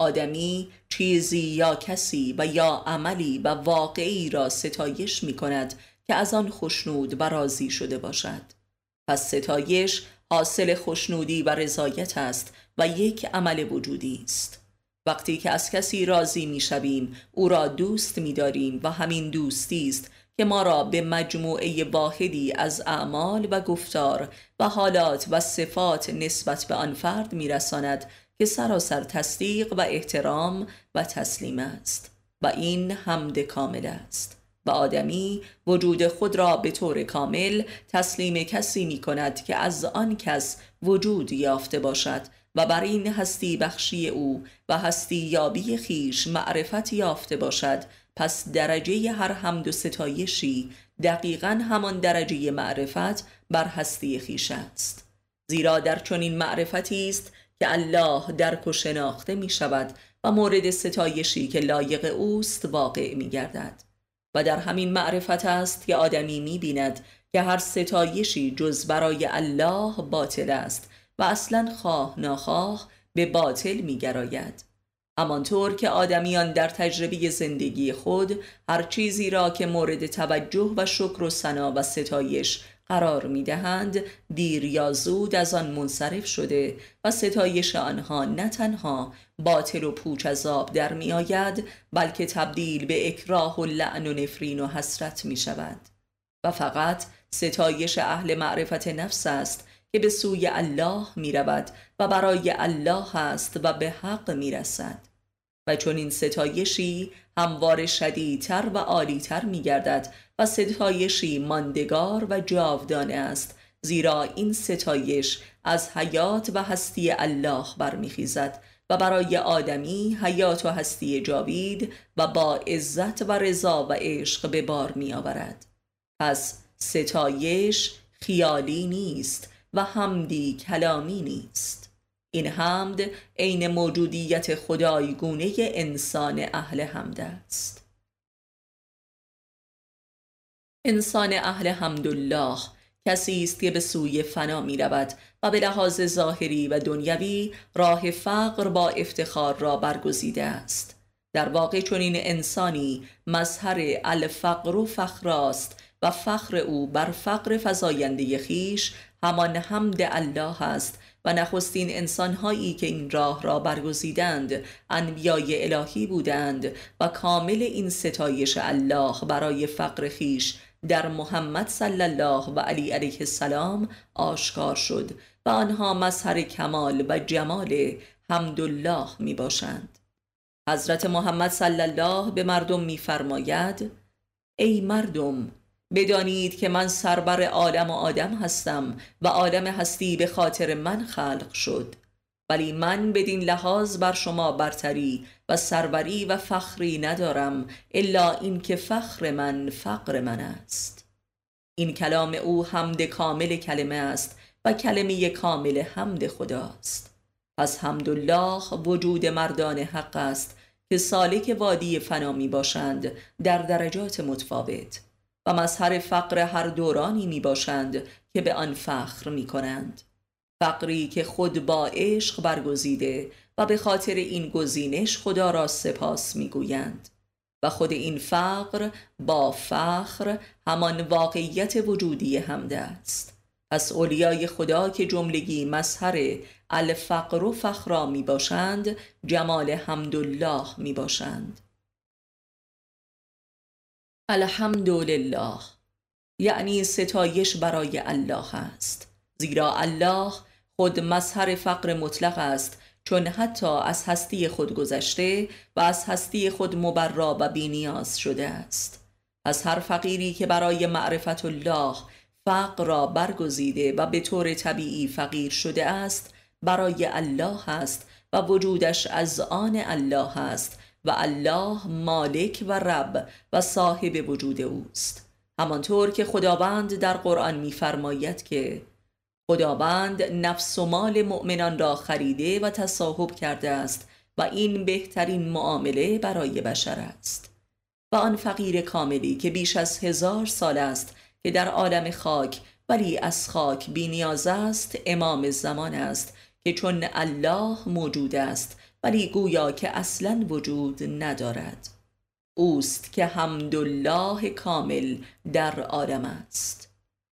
آدمی چیزی یا کسی و یا عملی و واقعی را ستایش می کند که از آن خشنود و راضی شده باشد. پس ستایش حاصل خشنودی و رضایت است و یک عمل وجودی است. وقتی که از کسی راضی می شویم او را دوست می داریم و همین دوستی است که ما را به مجموعه واحدی از اعمال و گفتار و حالات و صفات نسبت به آن فرد می رساند که سراسر تصدیق و احترام و تسلیم است و این حمد کامل است و آدمی وجود خود را به طور کامل تسلیم کسی می کند که از آن کس وجود یافته باشد و بر این هستی بخشی او و هستی یابی خیش معرفت یافته باشد پس درجه هر حمد و ستایشی دقیقا همان درجه معرفت بر هستی خیش است. زیرا در چنین معرفتی است که الله درک و شناخته می شود و مورد ستایشی که لایق اوست واقع می گردد و در همین معرفت است که آدمی می بیند که هر ستایشی جز برای الله باطل است و اصلا خواه ناخواه به باطل می گراید همانطور که آدمیان در تجربه زندگی خود هر چیزی را که مورد توجه و شکر و سنا و ستایش قرار می دهند دیر یا زود از آن منصرف شده و ستایش آنها نه تنها باطل و پوچ از آب در می آید بلکه تبدیل به اکراه و لعن و نفرین و حسرت می شود و فقط ستایش اهل معرفت نفس است که به سوی الله می رود و برای الله است و به حق می رسد و چون این ستایشی هموار شدیدتر و عالیتر می گردد و ستایشی ماندگار و جاودانه است زیرا این ستایش از حیات و هستی الله برمیخیزد و برای آدمی حیات و هستی جاوید و با عزت و رضا و عشق به بار می آورد پس ستایش خیالی نیست و حمدی کلامی نیست. این حمد عین موجودیت خدایگونه انسان اهل حمد است. انسان اهل حمدالله کسی است که به سوی فنا می رود و به لحاظ ظاهری و دنیوی راه فقر با افتخار را برگزیده است. در واقع چنین انسانی مظهر الفقر و فخراست و فخر او بر فقر فزاینده خیش همان حمد الله است و نخستین انسانهایی که این راه را برگزیدند انبیای الهی بودند و کامل این ستایش الله برای فقر خیش در محمد صلی الله و علی علیه السلام آشکار شد و آنها مظهر کمال و جمال حمدالله می باشند حضرت محمد صلی الله به مردم میفرماید ای مردم بدانید که من سربر عالم و آدم هستم و عالم هستی به خاطر من خلق شد. ولی من بدین لحاظ بر شما برتری و سروری و فخری ندارم الا اینکه فخر من فقر من است. این کلام او حمد کامل کلمه است و کلمه کامل حمد خداست. پس حمدالله وجود مردان حق است که سالک وادی فنا می باشند در درجات متفاوت. و مظهر فقر هر دورانی می باشند که به آن فخر می کنند فقری که خود با عشق برگزیده و به خاطر این گزینش خدا را سپاس می گویند و خود این فقر با فخر همان واقعیت وجودی همده است. پس اولیای خدا که جملگی مظهر الفقر و فخرا می باشند جمال حمدالله می باشند الحمدلله. یعنی ستایش برای الله است. زیرا الله خود مظهر فقر مطلق است چون حتی از هستی خود گذشته و از هستی خود مبرا و بینیاز شده است. از هر فقیری که برای معرفت الله فقر را برگزیده و به طور طبیعی فقیر شده است برای الله است و وجودش از آن الله است و الله مالک و رب و صاحب وجود اوست. همانطور که خداوند در قرآن می‌فرماید که خداوند نفس و مال مؤمنان را خریده و تصاحب کرده است و این بهترین معامله برای بشر است. و آن فقیر کاملی که بیش از هزار سال است که در عالم خاک ولی از خاک بینیاز است امام زمان است که چون الله موجود است ولی گویا که اصلا وجود ندارد. اوست که حمدالله کامل در عالم است.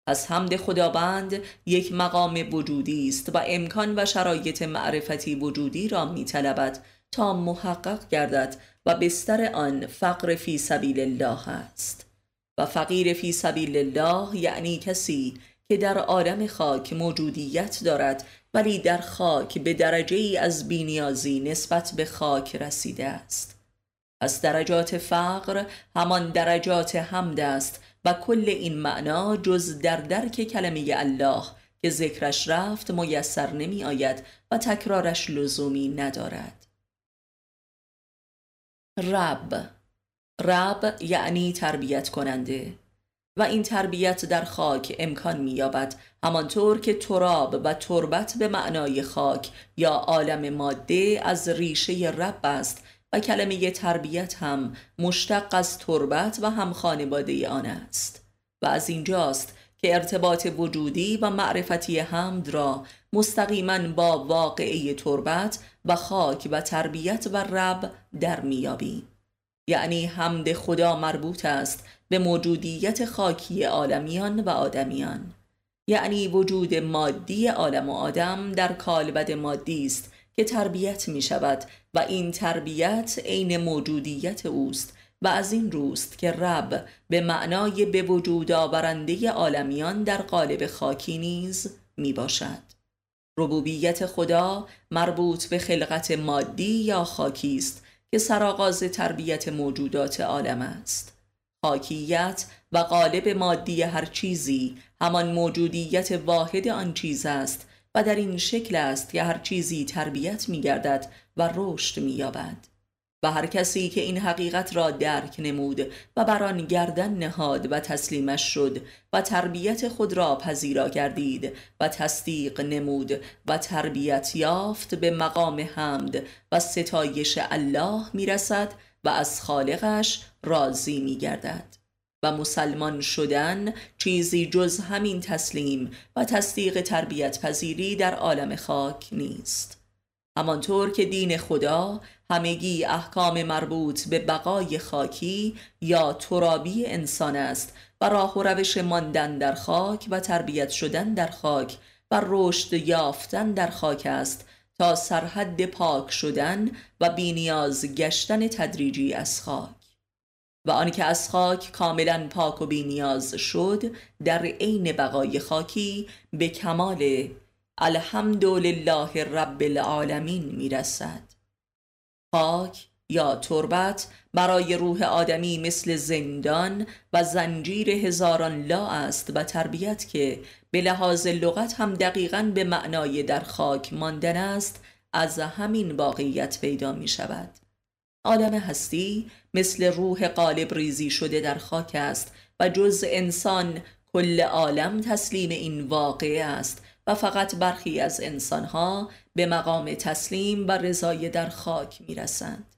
پس حمد خداوند یک مقام وجودی است و امکان و شرایط معرفتی وجودی را می تا محقق گردد و بستر آن فقر فی سبیل الله است. و فقیر فی سبیل الله یعنی کسی که در عالم خاک موجودیت دارد ولی در خاک به درجه ای از بینیازی نسبت به خاک رسیده است. از درجات فقر همان درجات حمد است و کل این معنا جز در درک کلمه الله که ذکرش رفت میسر نمی آید و تکرارش لزومی ندارد. رب. رب یعنی تربیت کننده و این تربیت در خاک امکان مییابد همانطور که تراب و تربت به معنای خاک یا عالم ماده از ریشه رب است و کلمه تربیت هم مشتق از تربت و هم خانواده آن است. و از اینجاست که ارتباط وجودی و معرفتی حمد را مستقیما با واقعه تربت و خاک و تربیت و رب در میابیم یعنی حمد خدا مربوط است به موجودیت خاکی عالمیان و آدمیان. یعنی وجود مادی عالم و آدم در کالبد مادی است که تربیت می شود و این تربیت عین موجودیت اوست و از این روست که رب به معنای به وجود آورنده عالمیان در قالب خاکی نیز می باشد. ربوبیت خدا مربوط به خلقت مادی یا خاکی است که سرآغاز تربیت موجودات عالم است. خاکیت و قالب مادی هر چیزی. همان موجودیت واحد آن چیز است و در این شکل است که هر چیزی تربیت می گردد و رشد می یابد و هر کسی که این حقیقت را درک نمود و بر آن گردن نهاد و تسلیمش شد و تربیت خود را پذیرا گردید و تصدیق نمود و تربیت یافت به مقام حمد و ستایش الله می‌رسد و از خالقش راضی میگردد. و مسلمان شدن چیزی جز همین تسلیم و تصدیق تربیت پذیری در عالم خاک نیست. همانطور که دین خدا همگی احکام مربوط به بقای خاکی یا ترابی انسان است و راه و روش ماندن در خاک و تربیت شدن در خاک و رشد یافتن در خاک است تا سرحد پاک شدن و بینیاز گشتن تدریجی از خاک. و آنکه از خاک کاملا پاک و بینیاز شد در عین بقای خاکی به کمال الحمدلله رب العالمین می‌رسد. خاک یا تربت برای روح آدمی مثل زندان و زنجیر هزاران لا است و تربیت که به لحاظ لغت هم دقیقا به معنای در خاک ماندن است از همین واقعیت پیدا می شود عالم هستی مثل روح قالب ریزی شده در خاک است و جز انسان کل عالم تسلیم این واقعه است و فقط برخی از انسانها به مقام تسلیم و رضای در خاک می رسند.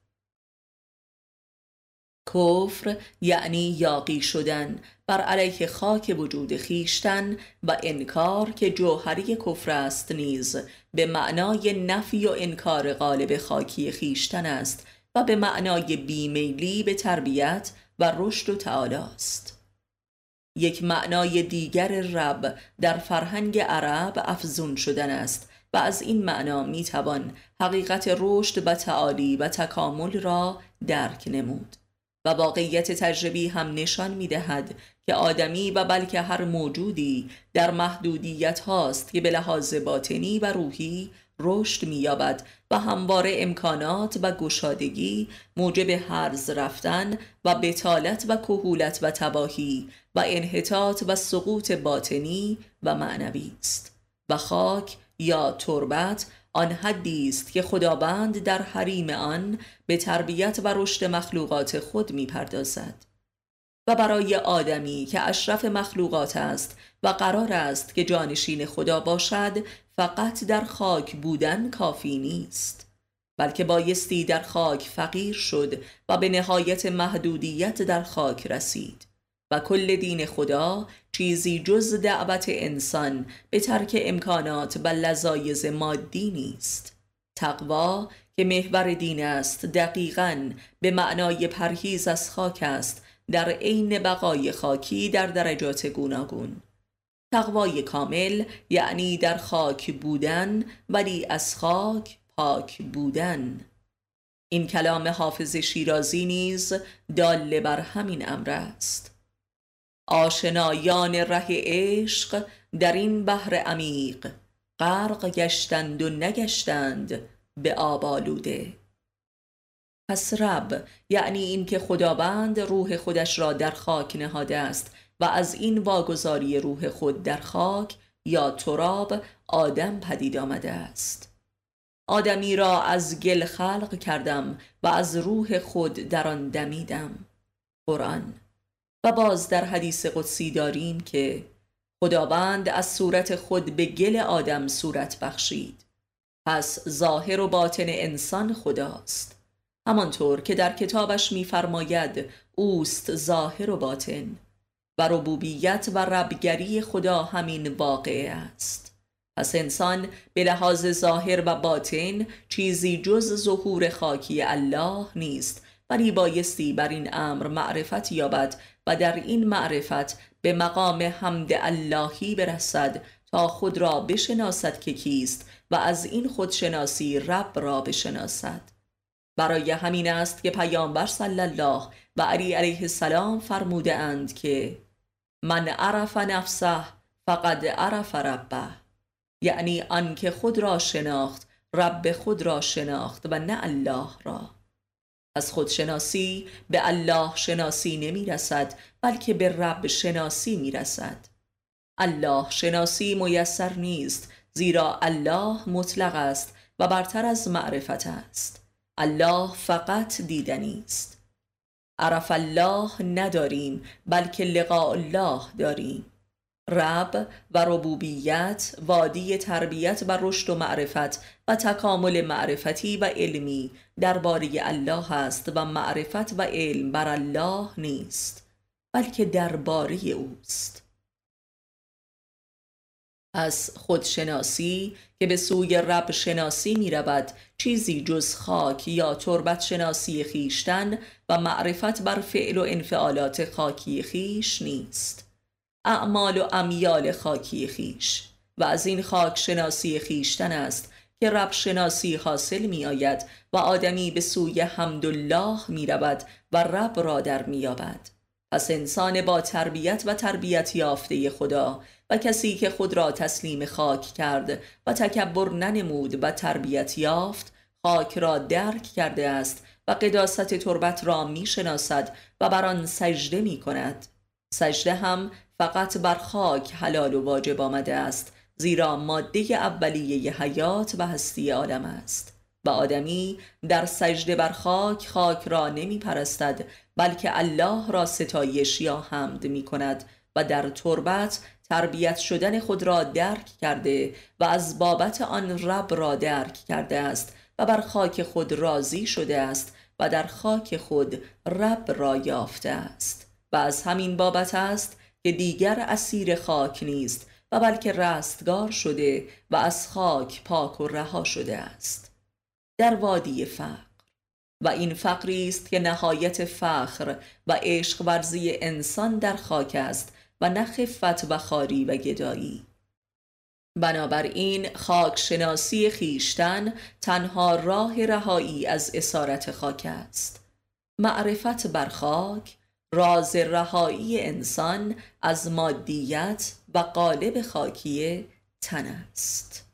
کفر یعنی یاقی شدن بر علیه خاک وجود خیشتن و انکار که جوهری کفر است نیز به معنای نفی و انکار غالب خاکی خیشتن است به معنای بیمیلی به تربیت و رشد و تعالی است یک معنای دیگر رب در فرهنگ عرب افزون شدن است و از این معنا می‌توان حقیقت رشد و تعالی و تکامل را درک نمود و واقعیت تجربی هم نشان می دهد که آدمی و بلکه هر موجودی در محدودیت هاست که به لحاظ باطنی و روحی رشد مییابد و همواره امکانات و گشادگی موجب حرز رفتن و بتالت و کهولت و تباهی و انحطاط و سقوط باطنی و معنوی است. و خاک یا تربت آن حدی است که خداوند در حریم آن به تربیت و رشد مخلوقات خود می‌پردازد. و برای آدمی که اشرف مخلوقات است و قرار است که جانشین خدا باشد فقط در خاک بودن کافی نیست بلکه بایستی در خاک فقیر شد و به نهایت محدودیت در خاک رسید. و کل دین خدا چیزی جز دعوت انسان به ترک امکانات و لذایز مادی نیست. تقوا که محور دین است دقیقا به معنای پرهیز از خاک است در عین بقای خاکی در درجات گوناگون. تقوای کامل یعنی در خاک بودن ولی از خاک پاک بودن. این کلام حافظ شیرازی نیز دال بر همین امر است. آشنایان ره عشق در این بحر عمیق غرق گشتند و نگشتند به آبالوده پس رب یعنی اینکه خداوند روح خودش را در خاک نهاده است و از این واگذاری روح خود در خاک یا تراب آدم پدید آمده است. آدمی را از گل خلق کردم و از روح خود در آن دمیدم. قرآن. و باز در حدیث قدسی داریم که خداوند از صورت خود به گل آدم صورت بخشید. پس ظاهر و باطن انسان خداست. همانطور که در کتابش میفرماید اوست ظاهر و باطن. و ربوبیت و ربگری خدا همین واقعه است. پس انسان به لحاظ ظاهر و باطن چیزی جز ظهور خاکی الله نیست ولی بایستی بر این امر معرفت یابد و در این معرفت به مقام حمد اللهی برسد تا خود را بشناسد که کیست و از این خودشناسی رب را بشناسد. برای همین است که پیامبر صلی الله و علی علیه السلام فرموده اند که من عرف نفسه فقد عرف ربه. یعنی آنکه خود را شناخت رب خود را شناخت و نه الله را. از خودشناسی به الله شناسی نمی رسد بلکه به رب شناسی می رسد الله شناسی میسر نیست زیرا الله مطلق است و برتر از معرفت است. الله فقط دیدنی است. عرف الله نداریم بلکه لقاء الله داریم. رب و ربوبیت وادی تربیت و رشد و معرفت و تکامل معرفتی و علمی درباره الله است و معرفت و علم بر الله نیست بلکه درباره اوست. از خودشناسی که به سوی رب شناسی می رود چیزی جز خاک یا تربت شناسی خیشتن و معرفت بر فعل و انفعالات خاکی خیش نیست. اعمال و امیال خاکی خیش. و از این خاک شناسی خیشتن است که رب شناسی حاصل می آید و آدمی به سوی حمدالله می رود و رب را در می یابد پس انسان با تربیت و تربیت یافته خدا و کسی که خود را تسلیم خاک کرد و تکبر ننمود و تربیت یافت خاک را درک کرده است و قداست تربت را می شناسد و بر آن سجده می کند سجده هم فقط بر خاک حلال و واجب آمده است زیرا ماده اولیه حیات و هستی عالم است. و آدمی در سجده بر خاک خاک را نمی پرستد بلکه الله را ستایش یا حمد می کند و در تربت تربیت شدن خود را درک کرده و از بابت آن رب را درک کرده است و بر خاک خود راضی شده است و در خاک خود رب را یافته است. و از همین بابت است که دیگر اسیر خاک نیست و بلکه رستگار شده و از خاک پاک و رها شده است. در وادی فقر. و این فقری است که نهایت فخر و عشق ورزی انسان در خاک است و نه خفت و خاری و گدایی. بنابراین خاک شناسی خیشتن تنها راه رهایی از اسارت خاک است. معرفت بر خاک راز رهایی انسان از مادیت و قالب خاکی تن است.